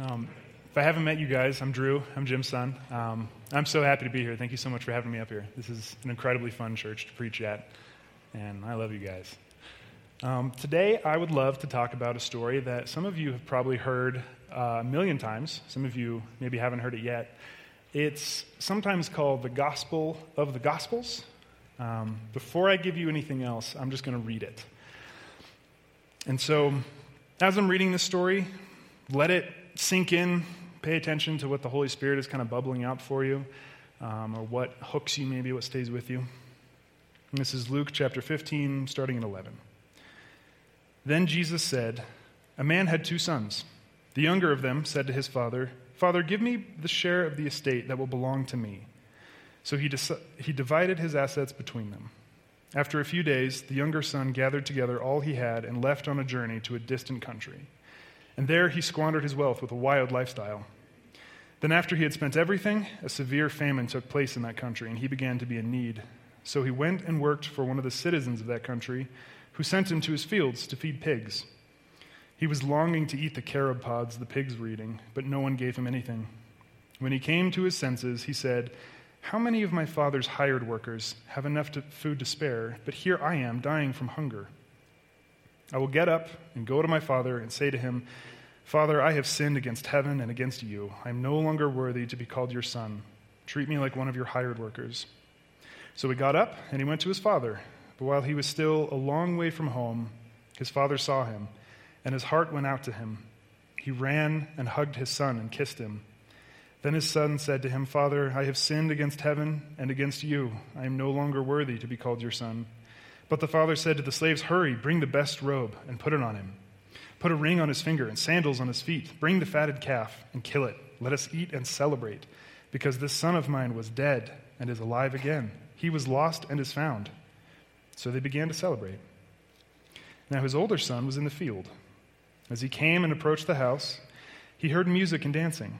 Um, if I haven't met you guys, I'm Drew. I'm Jim's son. Um, I'm so happy to be here. Thank you so much for having me up here. This is an incredibly fun church to preach at, and I love you guys. Um, today, I would love to talk about a story that some of you have probably heard uh, a million times. Some of you maybe haven't heard it yet. It's sometimes called the Gospel of the Gospels. Um, before I give you anything else, I'm just going to read it. And so, as I'm reading this story, let it sink in. Pay attention to what the Holy Spirit is kind of bubbling out for you, um, or what hooks you, maybe what stays with you. And this is Luke chapter 15, starting at 11. Then Jesus said, A man had two sons. The younger of them said to his father, Father, give me the share of the estate that will belong to me. So he, de- he divided his assets between them. After a few days, the younger son gathered together all he had and left on a journey to a distant country. And there he squandered his wealth with a wild lifestyle. Then, after he had spent everything, a severe famine took place in that country, and he began to be in need. So he went and worked for one of the citizens of that country, who sent him to his fields to feed pigs. He was longing to eat the carob pods the pigs were eating, but no one gave him anything. When he came to his senses, he said, How many of my father's hired workers have enough to, food to spare, but here I am dying from hunger? I will get up and go to my father and say to him, Father, I have sinned against heaven and against you. I am no longer worthy to be called your son. Treat me like one of your hired workers. So he got up and he went to his father. But while he was still a long way from home, his father saw him, and his heart went out to him. He ran and hugged his son and kissed him. Then his son said to him, Father, I have sinned against heaven and against you. I am no longer worthy to be called your son. But the father said to the slaves, Hurry, bring the best robe and put it on him. Put a ring on his finger and sandals on his feet. Bring the fatted calf and kill it. Let us eat and celebrate, because this son of mine was dead and is alive again. He was lost and is found. So they began to celebrate. Now his older son was in the field. As he came and approached the house, he heard music and dancing.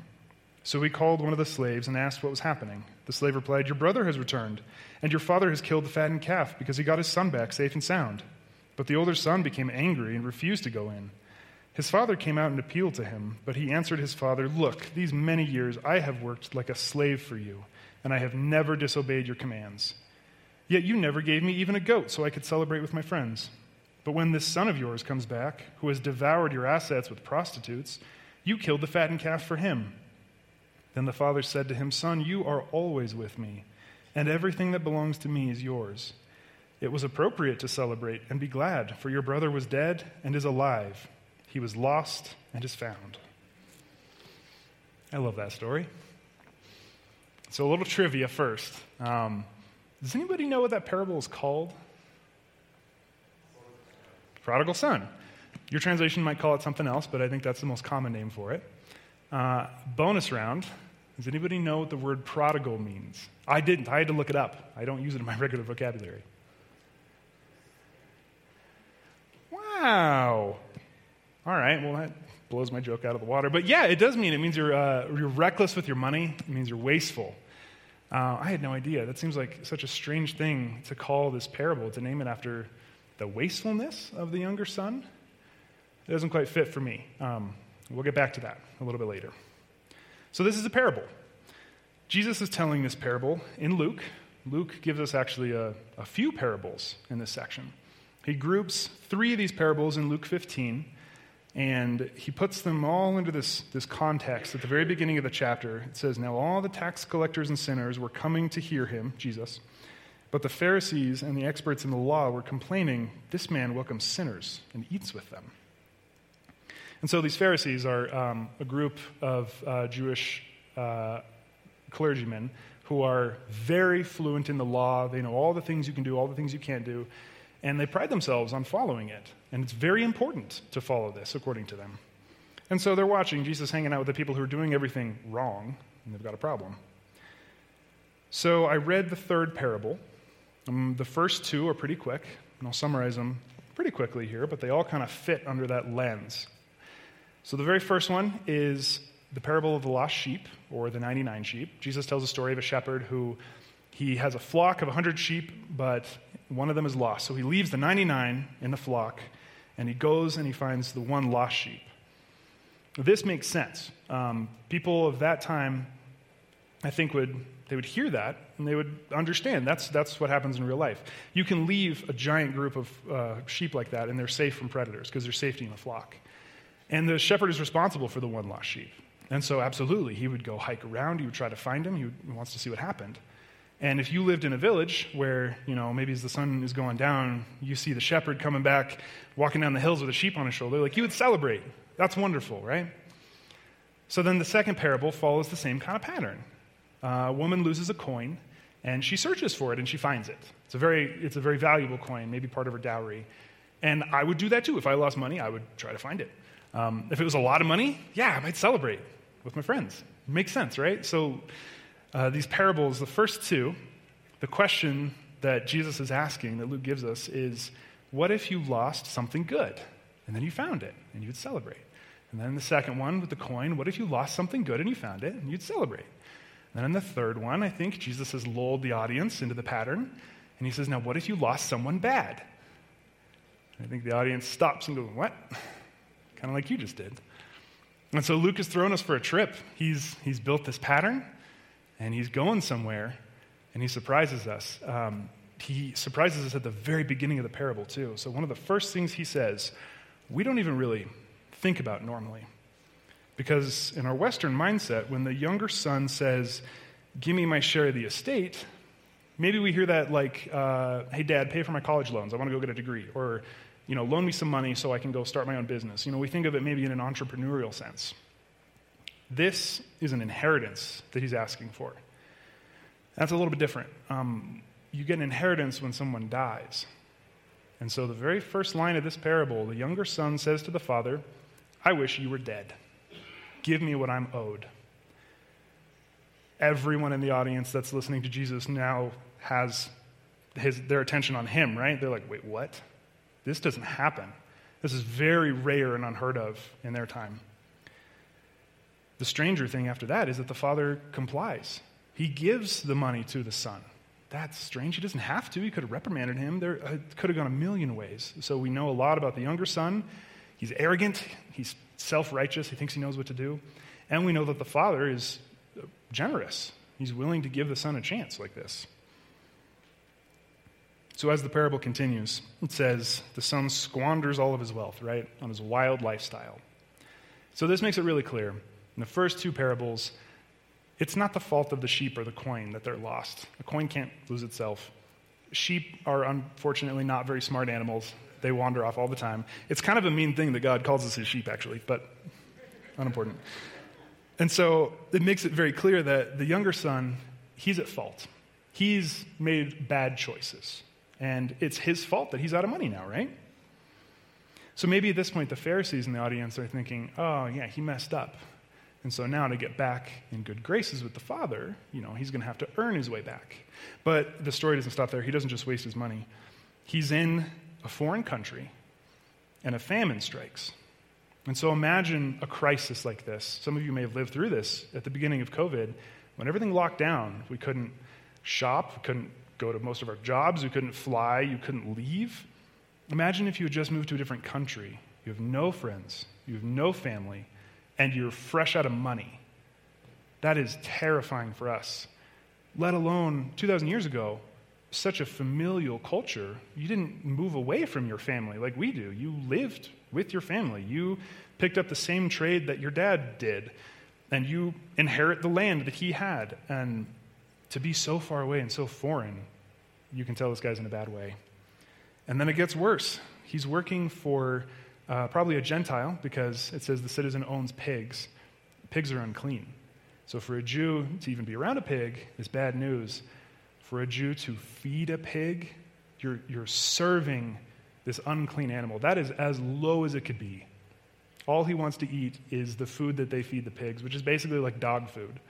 So he called one of the slaves and asked what was happening. The slave replied, Your brother has returned, and your father has killed the fattened calf because he got his son back safe and sound. But the older son became angry and refused to go in. His father came out and appealed to him, but he answered his father, Look, these many years I have worked like a slave for you, and I have never disobeyed your commands. Yet you never gave me even a goat so I could celebrate with my friends. But when this son of yours comes back, who has devoured your assets with prostitutes, you killed the fattened calf for him. Then the father said to him, Son, you are always with me, and everything that belongs to me is yours. It was appropriate to celebrate and be glad, for your brother was dead and is alive. He was lost and is found. I love that story. So, a little trivia first. Um, does anybody know what that parable is called? Prodigal son. Your translation might call it something else, but I think that's the most common name for it. Uh, bonus round does anybody know what the word prodigal means? I didn't. I had to look it up. I don't use it in my regular vocabulary. Wow. All right. Well, that blows my joke out of the water. But yeah, it does mean it means you're, uh, you're reckless with your money. It means you're wasteful. Uh, I had no idea. That seems like such a strange thing to call this parable, to name it after the wastefulness of the younger son. It doesn't quite fit for me. Um, we'll get back to that a little bit later. So, this is a parable. Jesus is telling this parable in Luke. Luke gives us actually a, a few parables in this section. He groups three of these parables in Luke 15, and he puts them all into this, this context. At the very beginning of the chapter, it says, Now all the tax collectors and sinners were coming to hear him, Jesus, but the Pharisees and the experts in the law were complaining, This man welcomes sinners and eats with them. And so these Pharisees are um, a group of uh, Jewish uh, clergymen who are very fluent in the law. They know all the things you can do, all the things you can't do, and they pride themselves on following it. And it's very important to follow this, according to them. And so they're watching Jesus hanging out with the people who are doing everything wrong, and they've got a problem. So I read the third parable. Um, the first two are pretty quick, and I'll summarize them pretty quickly here, but they all kind of fit under that lens so the very first one is the parable of the lost sheep or the 99 sheep. Jesus tells a story of a shepherd who he has a flock of 100 sheep, but one of them is lost. So he leaves the 99 in the flock and he goes and he finds the one lost sheep. this makes sense. Um, people of that time, I think, would they would hear that and they would understand that's, that's what happens in real life. You can leave a giant group of uh, sheep like that and they're safe from predators because there's safety in the flock. And the shepherd is responsible for the one lost sheep. And so, absolutely, he would go hike around, he would try to find him, he, would, he wants to see what happened. And if you lived in a village where, you know, maybe as the sun is going down, you see the shepherd coming back, walking down the hills with a sheep on his shoulder, like you would celebrate. That's wonderful, right? So then the second parable follows the same kind of pattern. Uh, a woman loses a coin, and she searches for it, and she finds it. It's a very, it's a very valuable coin, maybe part of her dowry. And I would do that too. If I lost money, I would try to find it. Um, if it was a lot of money, yeah, I might celebrate with my friends. Makes sense, right? So uh, these parables, the first two, the question that Jesus is asking, that Luke gives us, is what if you lost something good and then you found it and you'd celebrate? And then the second one with the coin, what if you lost something good and you found it and you'd celebrate? And then in the third one, I think Jesus has lulled the audience into the pattern and he says, now what if you lost someone bad? I think the audience stops and goes, what? kind of like you just did. And so Luke has thrown us for a trip. He's, he's built this pattern and he's going somewhere and he surprises us. Um, he surprises us at the very beginning of the parable, too. So, one of the first things he says, we don't even really think about normally. Because in our Western mindset, when the younger son says, Give me my share of the estate, maybe we hear that like, uh, Hey, dad, pay for my college loans. I want to go get a degree. Or, you know, loan me some money so I can go start my own business. You know, we think of it maybe in an entrepreneurial sense. This is an inheritance that he's asking for. That's a little bit different. Um, you get an inheritance when someone dies. And so, the very first line of this parable, the younger son says to the father, I wish you were dead. Give me what I'm owed. Everyone in the audience that's listening to Jesus now has his, their attention on him, right? They're like, wait, what? This doesn't happen. This is very rare and unheard of in their time. The stranger thing after that is that the father complies. He gives the money to the son. That's strange. He doesn't have to. He could have reprimanded him. There uh, could have gone a million ways. So we know a lot about the younger son. He's arrogant. He's self righteous. He thinks he knows what to do. And we know that the father is generous. He's willing to give the son a chance like this. So, as the parable continues, it says the son squanders all of his wealth, right, on his wild lifestyle. So, this makes it really clear. In the first two parables, it's not the fault of the sheep or the coin that they're lost. A coin can't lose itself. Sheep are unfortunately not very smart animals. They wander off all the time. It's kind of a mean thing that God calls us his sheep, actually, but unimportant. And so it makes it very clear that the younger son, he's at fault. He's made bad choices. And it's his fault that he's out of money now, right? So maybe at this point, the Pharisees in the audience are thinking, oh, yeah, he messed up. And so now to get back in good graces with the father, you know, he's going to have to earn his way back. But the story doesn't stop there. He doesn't just waste his money. He's in a foreign country and a famine strikes. And so imagine a crisis like this. Some of you may have lived through this at the beginning of COVID when everything locked down. We couldn't shop, we couldn't go to most of our jobs, we couldn't fly, you couldn't leave. Imagine if you had just moved to a different country. You have no friends, you have no family, and you're fresh out of money. That is terrifying for us. Let alone 2,000 years ago, such a familial culture, you didn't move away from your family like we do. You lived with your family. You picked up the same trade that your dad did, and you inherit the land that he had. And to be so far away and so foreign, you can tell this guy's in a bad way. And then it gets worse. He's working for uh, probably a Gentile because it says the citizen owns pigs. Pigs are unclean. So for a Jew to even be around a pig is bad news. For a Jew to feed a pig, you're, you're serving this unclean animal. That is as low as it could be. All he wants to eat is the food that they feed the pigs, which is basically like dog food.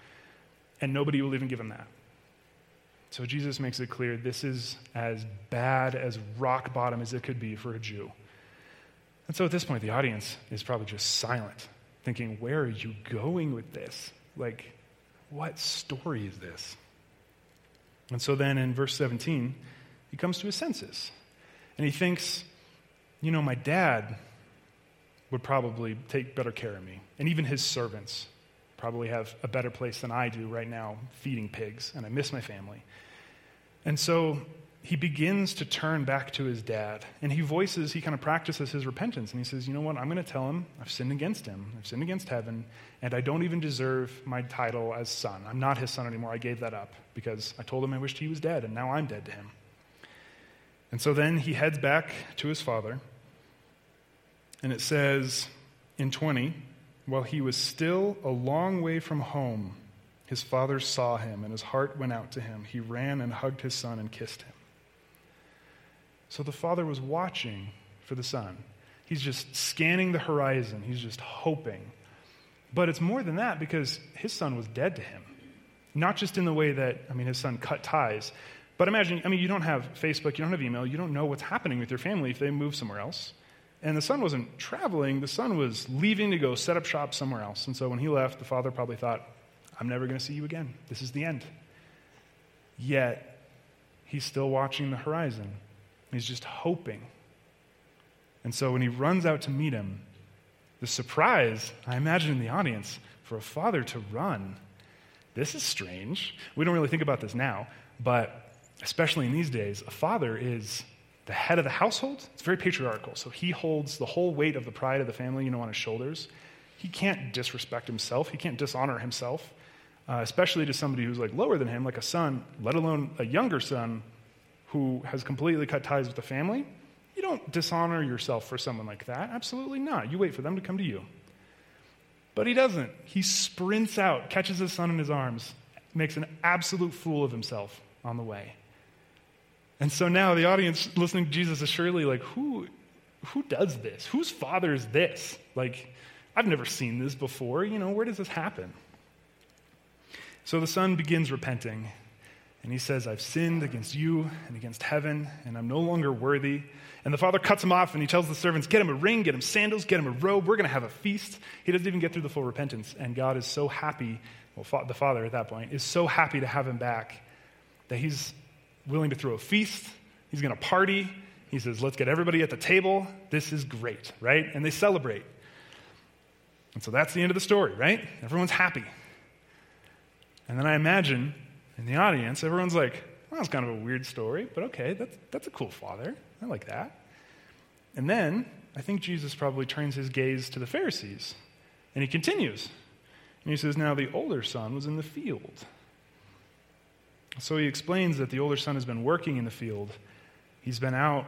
And nobody will even give him that. So Jesus makes it clear this is as bad as rock bottom as it could be for a Jew. And so at this point, the audience is probably just silent, thinking, where are you going with this? Like, what story is this? And so then in verse 17, he comes to his senses. And he thinks, you know, my dad, would probably take better care of me. And even his servants probably have a better place than I do right now feeding pigs, and I miss my family. And so he begins to turn back to his dad, and he voices, he kind of practices his repentance, and he says, You know what? I'm going to tell him I've sinned against him, I've sinned against heaven, and I don't even deserve my title as son. I'm not his son anymore. I gave that up because I told him I wished he was dead, and now I'm dead to him. And so then he heads back to his father, and it says in 20, while he was still a long way from home, his father saw him, and his heart went out to him. He ran and hugged his son and kissed him. So the father was watching for the son. He's just scanning the horizon, he's just hoping. But it's more than that because his son was dead to him. Not just in the way that, I mean, his son cut ties, but imagine, I mean, you don't have Facebook, you don't have email, you don't know what's happening with your family if they move somewhere else. And the son wasn't traveling, the son was leaving to go set up shop somewhere else. And so when he left, the father probably thought, I'm never going to see you again. This is the end. Yet, he's still watching the horizon. He's just hoping. And so when he runs out to meet him, the surprise, I imagine in the audience, for a father to run. This is strange. We don't really think about this now, but especially in these days, a father is the head of the household. It's very patriarchal. So he holds the whole weight of the pride of the family, you know, on his shoulders. He can't disrespect himself. He can't dishonor himself, uh, especially to somebody who's like lower than him, like a son, let alone a younger son who has completely cut ties with the family. You don't dishonor yourself for someone like that. Absolutely not. You wait for them to come to you. But he doesn't. He sprints out, catches his son in his arms, makes an absolute fool of himself on the way. And so now the audience listening to Jesus is surely like, who, who does this? Whose father is this? Like, I've never seen this before. You know, where does this happen? So the son begins repenting, and he says, I've sinned against you and against heaven, and I'm no longer worthy. And the father cuts him off, and he tells the servants, Get him a ring, get him sandals, get him a robe. We're going to have a feast. He doesn't even get through the full repentance. And God is so happy, well, the father at that point is so happy to have him back that he's willing to throw a feast. He's going to party. He says, Let's get everybody at the table. This is great, right? And they celebrate. And so that's the end of the story, right? Everyone's happy. And then I imagine in the audience, everyone's like, well, that's kind of a weird story, but okay, that's, that's a cool father. I like that. And then I think Jesus probably turns his gaze to the Pharisees and he continues. And he says, Now the older son was in the field. So he explains that the older son has been working in the field. He's been out,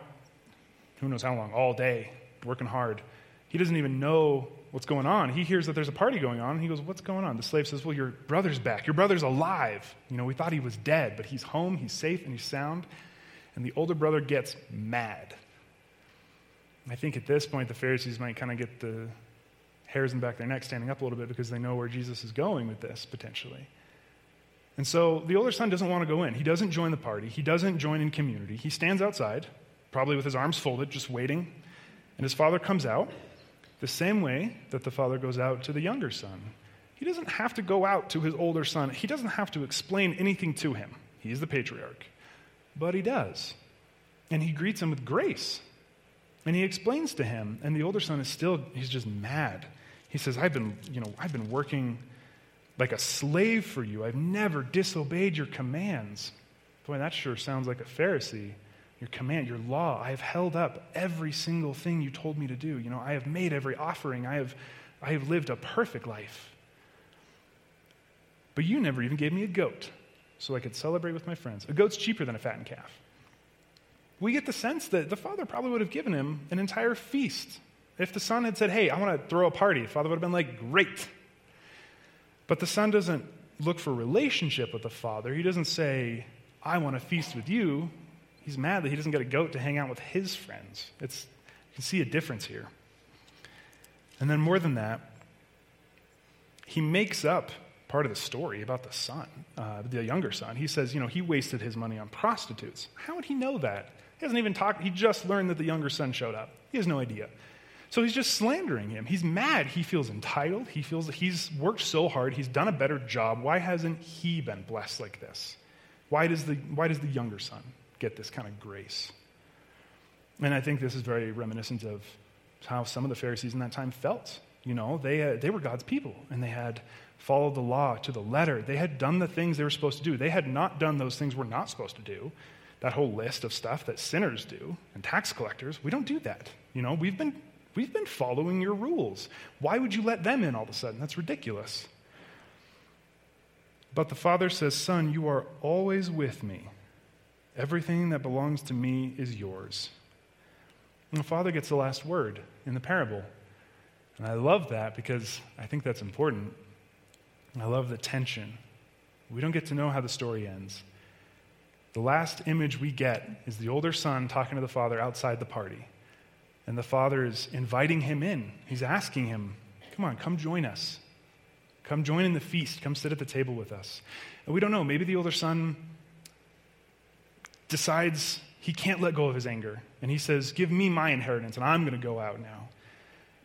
who knows how long, all day, working hard. He doesn't even know what's going on. He hears that there's a party going on. and he goes, What's going on? The slave says, Well, your brother's back. Your brother's alive. You know, we thought he was dead, but he's home, he's safe, and he's sound. And the older brother gets mad. I think at this point, the Pharisees might kind of get the hairs in the back of their neck standing up a little bit because they know where Jesus is going with this potentially. And so the older son doesn't want to go in. He doesn't join the party. He doesn't join in community. He stands outside, probably with his arms folded, just waiting. And his father comes out the same way that the father goes out to the younger son. He doesn't have to go out to his older son, he doesn't have to explain anything to him. He's the patriarch. But he does. And he greets him with grace. And he explains to him, and the older son is still, he's just mad. He says, I've been, you know, I've been working like a slave for you. I've never disobeyed your commands. Boy, that sure sounds like a Pharisee. Your command, your law. I have held up every single thing you told me to do. You know, I have made every offering. I have, I have lived a perfect life. But you never even gave me a goat so I could celebrate with my friends. A goat's cheaper than a fattened calf. We get the sense that the father probably would have given him an entire feast. If the son had said, Hey, I want to throw a party, the father would have been like, Great. But the son doesn't look for relationship with the father. He doesn't say, I want to feast with you. He's mad that he doesn't get a goat to hang out with his friends. It's, you can see a difference here. And then, more than that, he makes up part of the story about the son, uh, the younger son. He says, you know, he wasted his money on prostitutes. How would he know that? He hasn't even talked, he just learned that the younger son showed up. He has no idea. So he's just slandering him. He's mad. He feels entitled. He feels that he's worked so hard. He's done a better job. Why hasn't he been blessed like this? Why does the, why does the younger son get this kind of grace? And I think this is very reminiscent of how some of the Pharisees in that time felt. You know, they, uh, they were God's people, and they had followed the law to the letter. They had done the things they were supposed to do. They had not done those things we're not supposed to do. That whole list of stuff that sinners do and tax collectors, we don't do that. You know, we've been, we've been following your rules. Why would you let them in all of a sudden? That's ridiculous. But the father says, Son, you are always with me. Everything that belongs to me is yours. And the father gets the last word in the parable. And I love that because I think that's important. I love the tension. We don't get to know how the story ends. The last image we get is the older son talking to the father outside the party. And the father is inviting him in. He's asking him, Come on, come join us. Come join in the feast. Come sit at the table with us. And we don't know. Maybe the older son decides he can't let go of his anger. And he says, Give me my inheritance, and I'm going to go out now.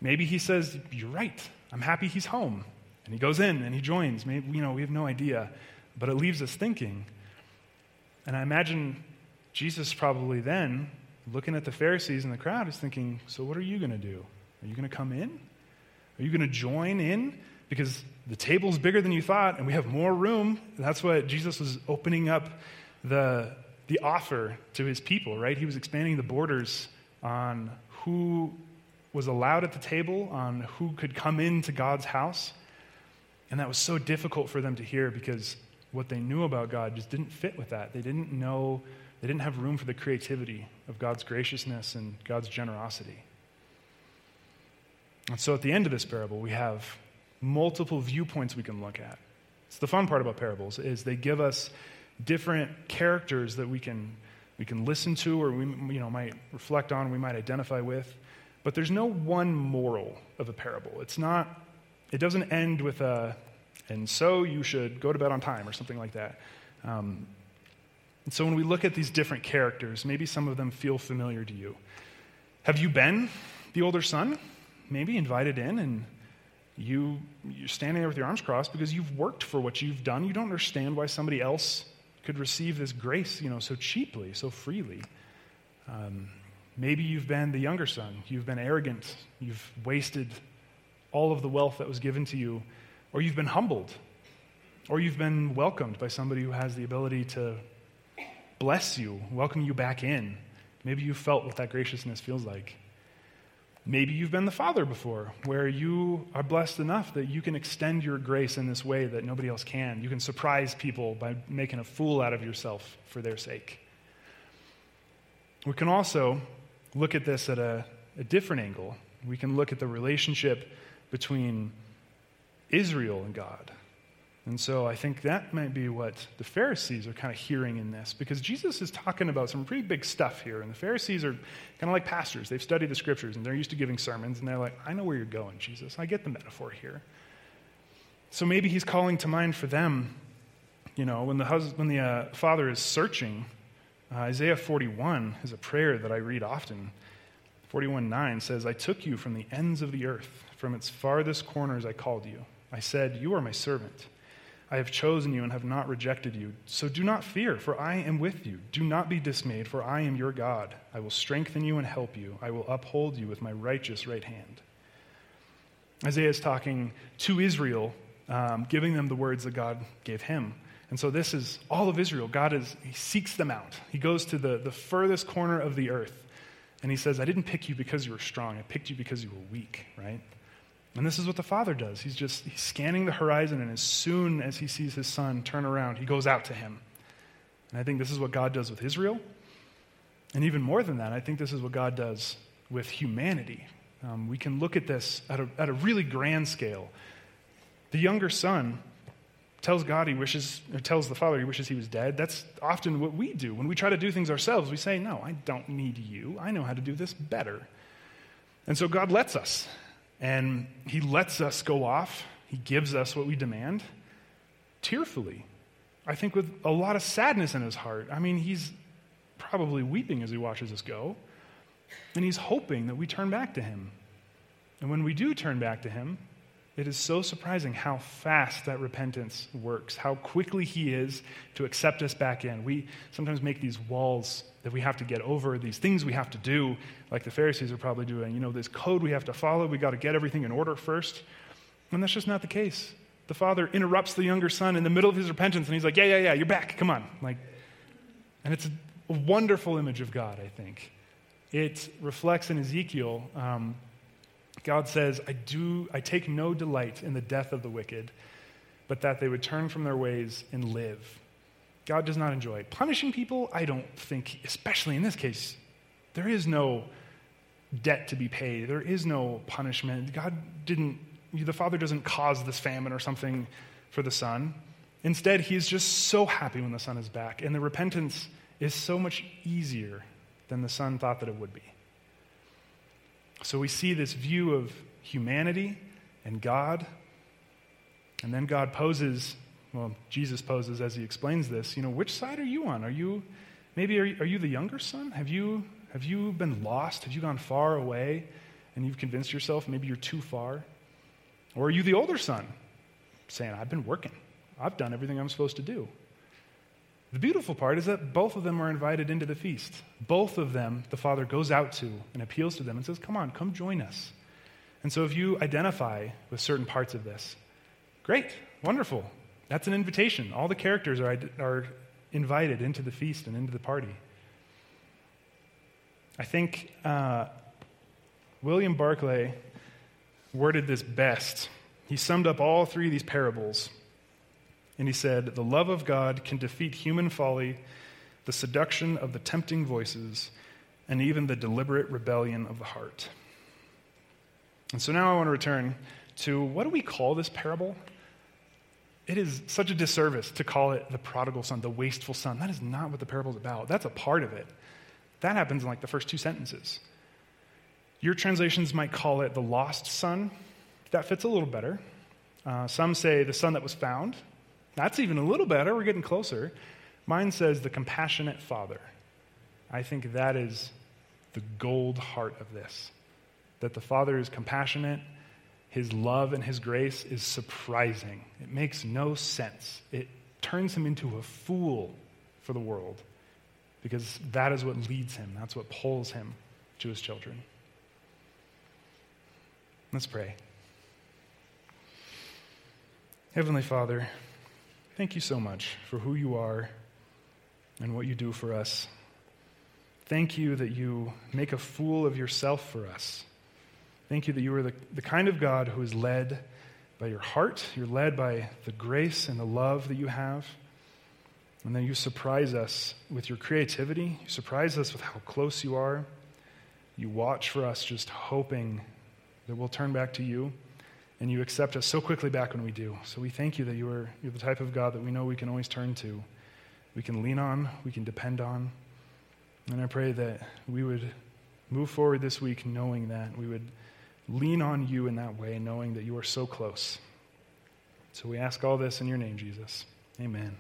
Maybe he says, You're right. I'm happy he's home. And he goes in and he joins. Maybe, you know, we have no idea. But it leaves us thinking. And I imagine Jesus probably then, looking at the Pharisees in the crowd, is thinking, So what are you going to do? Are you going to come in? Are you going to join in? Because the table's bigger than you thought, and we have more room. That's what Jesus was opening up the, the offer to his people, right? He was expanding the borders on who was allowed at the table, on who could come into God's house. And that was so difficult for them to hear because what they knew about God just didn't fit with that. They didn't know, they didn't have room for the creativity of God's graciousness and God's generosity. And so at the end of this parable, we have multiple viewpoints we can look at. It's the fun part about parables is they give us different characters that we can we can listen to or we you know might reflect on, we might identify with. But there's no one moral of a parable. It's not it doesn't end with a and so you should go to bed on time or something like that. Um, and so when we look at these different characters, maybe some of them feel familiar to you. Have you been the older son? Maybe invited in and you, you're standing there with your arms crossed because you've worked for what you've done. You don't understand why somebody else could receive this grace, you know, so cheaply, so freely. Um, maybe you've been the younger son. You've been arrogant. You've wasted all of the wealth that was given to you. Or you've been humbled. Or you've been welcomed by somebody who has the ability to bless you, welcome you back in. Maybe you felt what that graciousness feels like. Maybe you've been the father before, where you are blessed enough that you can extend your grace in this way that nobody else can. You can surprise people by making a fool out of yourself for their sake. We can also look at this at a, a different angle. We can look at the relationship between Israel and God. And so I think that might be what the Pharisees are kind of hearing in this, because Jesus is talking about some pretty big stuff here. And the Pharisees are kind of like pastors. They've studied the scriptures and they're used to giving sermons, and they're like, I know where you're going, Jesus. I get the metaphor here. So maybe he's calling to mind for them, you know, when the, husband, when the uh, father is searching, uh, Isaiah 41 is a prayer that I read often. 41 9 says, I took you from the ends of the earth, from its farthest corners I called you. I said, You are my servant. I have chosen you and have not rejected you. So do not fear, for I am with you. Do not be dismayed, for I am your God. I will strengthen you and help you. I will uphold you with my righteous right hand. Isaiah is talking to Israel, um, giving them the words that God gave him. And so this is all of Israel. God is, he seeks them out. He goes to the, the furthest corner of the earth. And he says, I didn't pick you because you were strong. I picked you because you were weak, right? And this is what the father does. He's just he's scanning the horizon, and as soon as he sees his son turn around, he goes out to him. And I think this is what God does with Israel. And even more than that, I think this is what God does with humanity. Um, we can look at this at a, at a really grand scale. The younger son tells God he wishes, or tells the father he wishes he was dead. That's often what we do. When we try to do things ourselves, we say, No, I don't need you. I know how to do this better. And so God lets us. And he lets us go off. He gives us what we demand tearfully. I think with a lot of sadness in his heart. I mean, he's probably weeping as he watches us go. And he's hoping that we turn back to him. And when we do turn back to him, It is so surprising how fast that repentance works, how quickly He is to accept us back in. We sometimes make these walls that we have to get over, these things we have to do, like the Pharisees are probably doing. You know, this code we have to follow, we got to get everything in order first. And that's just not the case. The father interrupts the younger son in the middle of his repentance, and he's like, Yeah, yeah, yeah, you're back, come on. Like, and it's a wonderful image of God, I think. It reflects in Ezekiel. Um, God says, I, do, I take no delight in the death of the wicked, but that they would turn from their ways and live. God does not enjoy punishing people. I don't think, especially in this case, there is no debt to be paid. There is no punishment. God didn't, the Father doesn't cause this famine or something for the Son. Instead, He's just so happy when the Son is back. And the repentance is so much easier than the Son thought that it would be. So we see this view of humanity and God. And then God poses, well, Jesus poses as he explains this, you know, which side are you on? Are you, maybe, are you, are you the younger son? Have you, have you been lost? Have you gone far away and you've convinced yourself maybe you're too far? Or are you the older son saying, I've been working, I've done everything I'm supposed to do? The beautiful part is that both of them are invited into the feast. Both of them, the Father goes out to and appeals to them and says, Come on, come join us. And so if you identify with certain parts of this, great, wonderful. That's an invitation. All the characters are, are invited into the feast and into the party. I think uh, William Barclay worded this best. He summed up all three of these parables and he said, The love of God can defeat human folly, the seduction of the tempting voices, and even the deliberate rebellion of the heart. And so now I want to return to what do we call this parable? It is such a disservice to call it the prodigal son, the wasteful son. That is not what the parable is about. That's a part of it. That happens in like the first two sentences. Your translations might call it the lost son. That fits a little better. Uh, some say the son that was found. That's even a little better. We're getting closer. Mine says the compassionate father. I think that is the gold heart of this. That the father is compassionate, his love and his grace is surprising. It makes no sense. It turns him into a fool for the world because that is what leads him, that's what pulls him to his children. Let's pray. Heavenly Father, Thank you so much for who you are and what you do for us. Thank you that you make a fool of yourself for us. Thank you that you are the, the kind of God who is led by your heart, you're led by the grace and the love that you have. And then you surprise us with your creativity. You surprise us with how close you are. You watch for us, just hoping that we'll turn back to you and you accept us so quickly back when we do. So we thank you that you are, you're the type of God that we know we can always turn to, we can lean on, we can depend on. And I pray that we would move forward this week knowing that. We would lean on you in that way, knowing that you are so close. So we ask all this in your name, Jesus. Amen.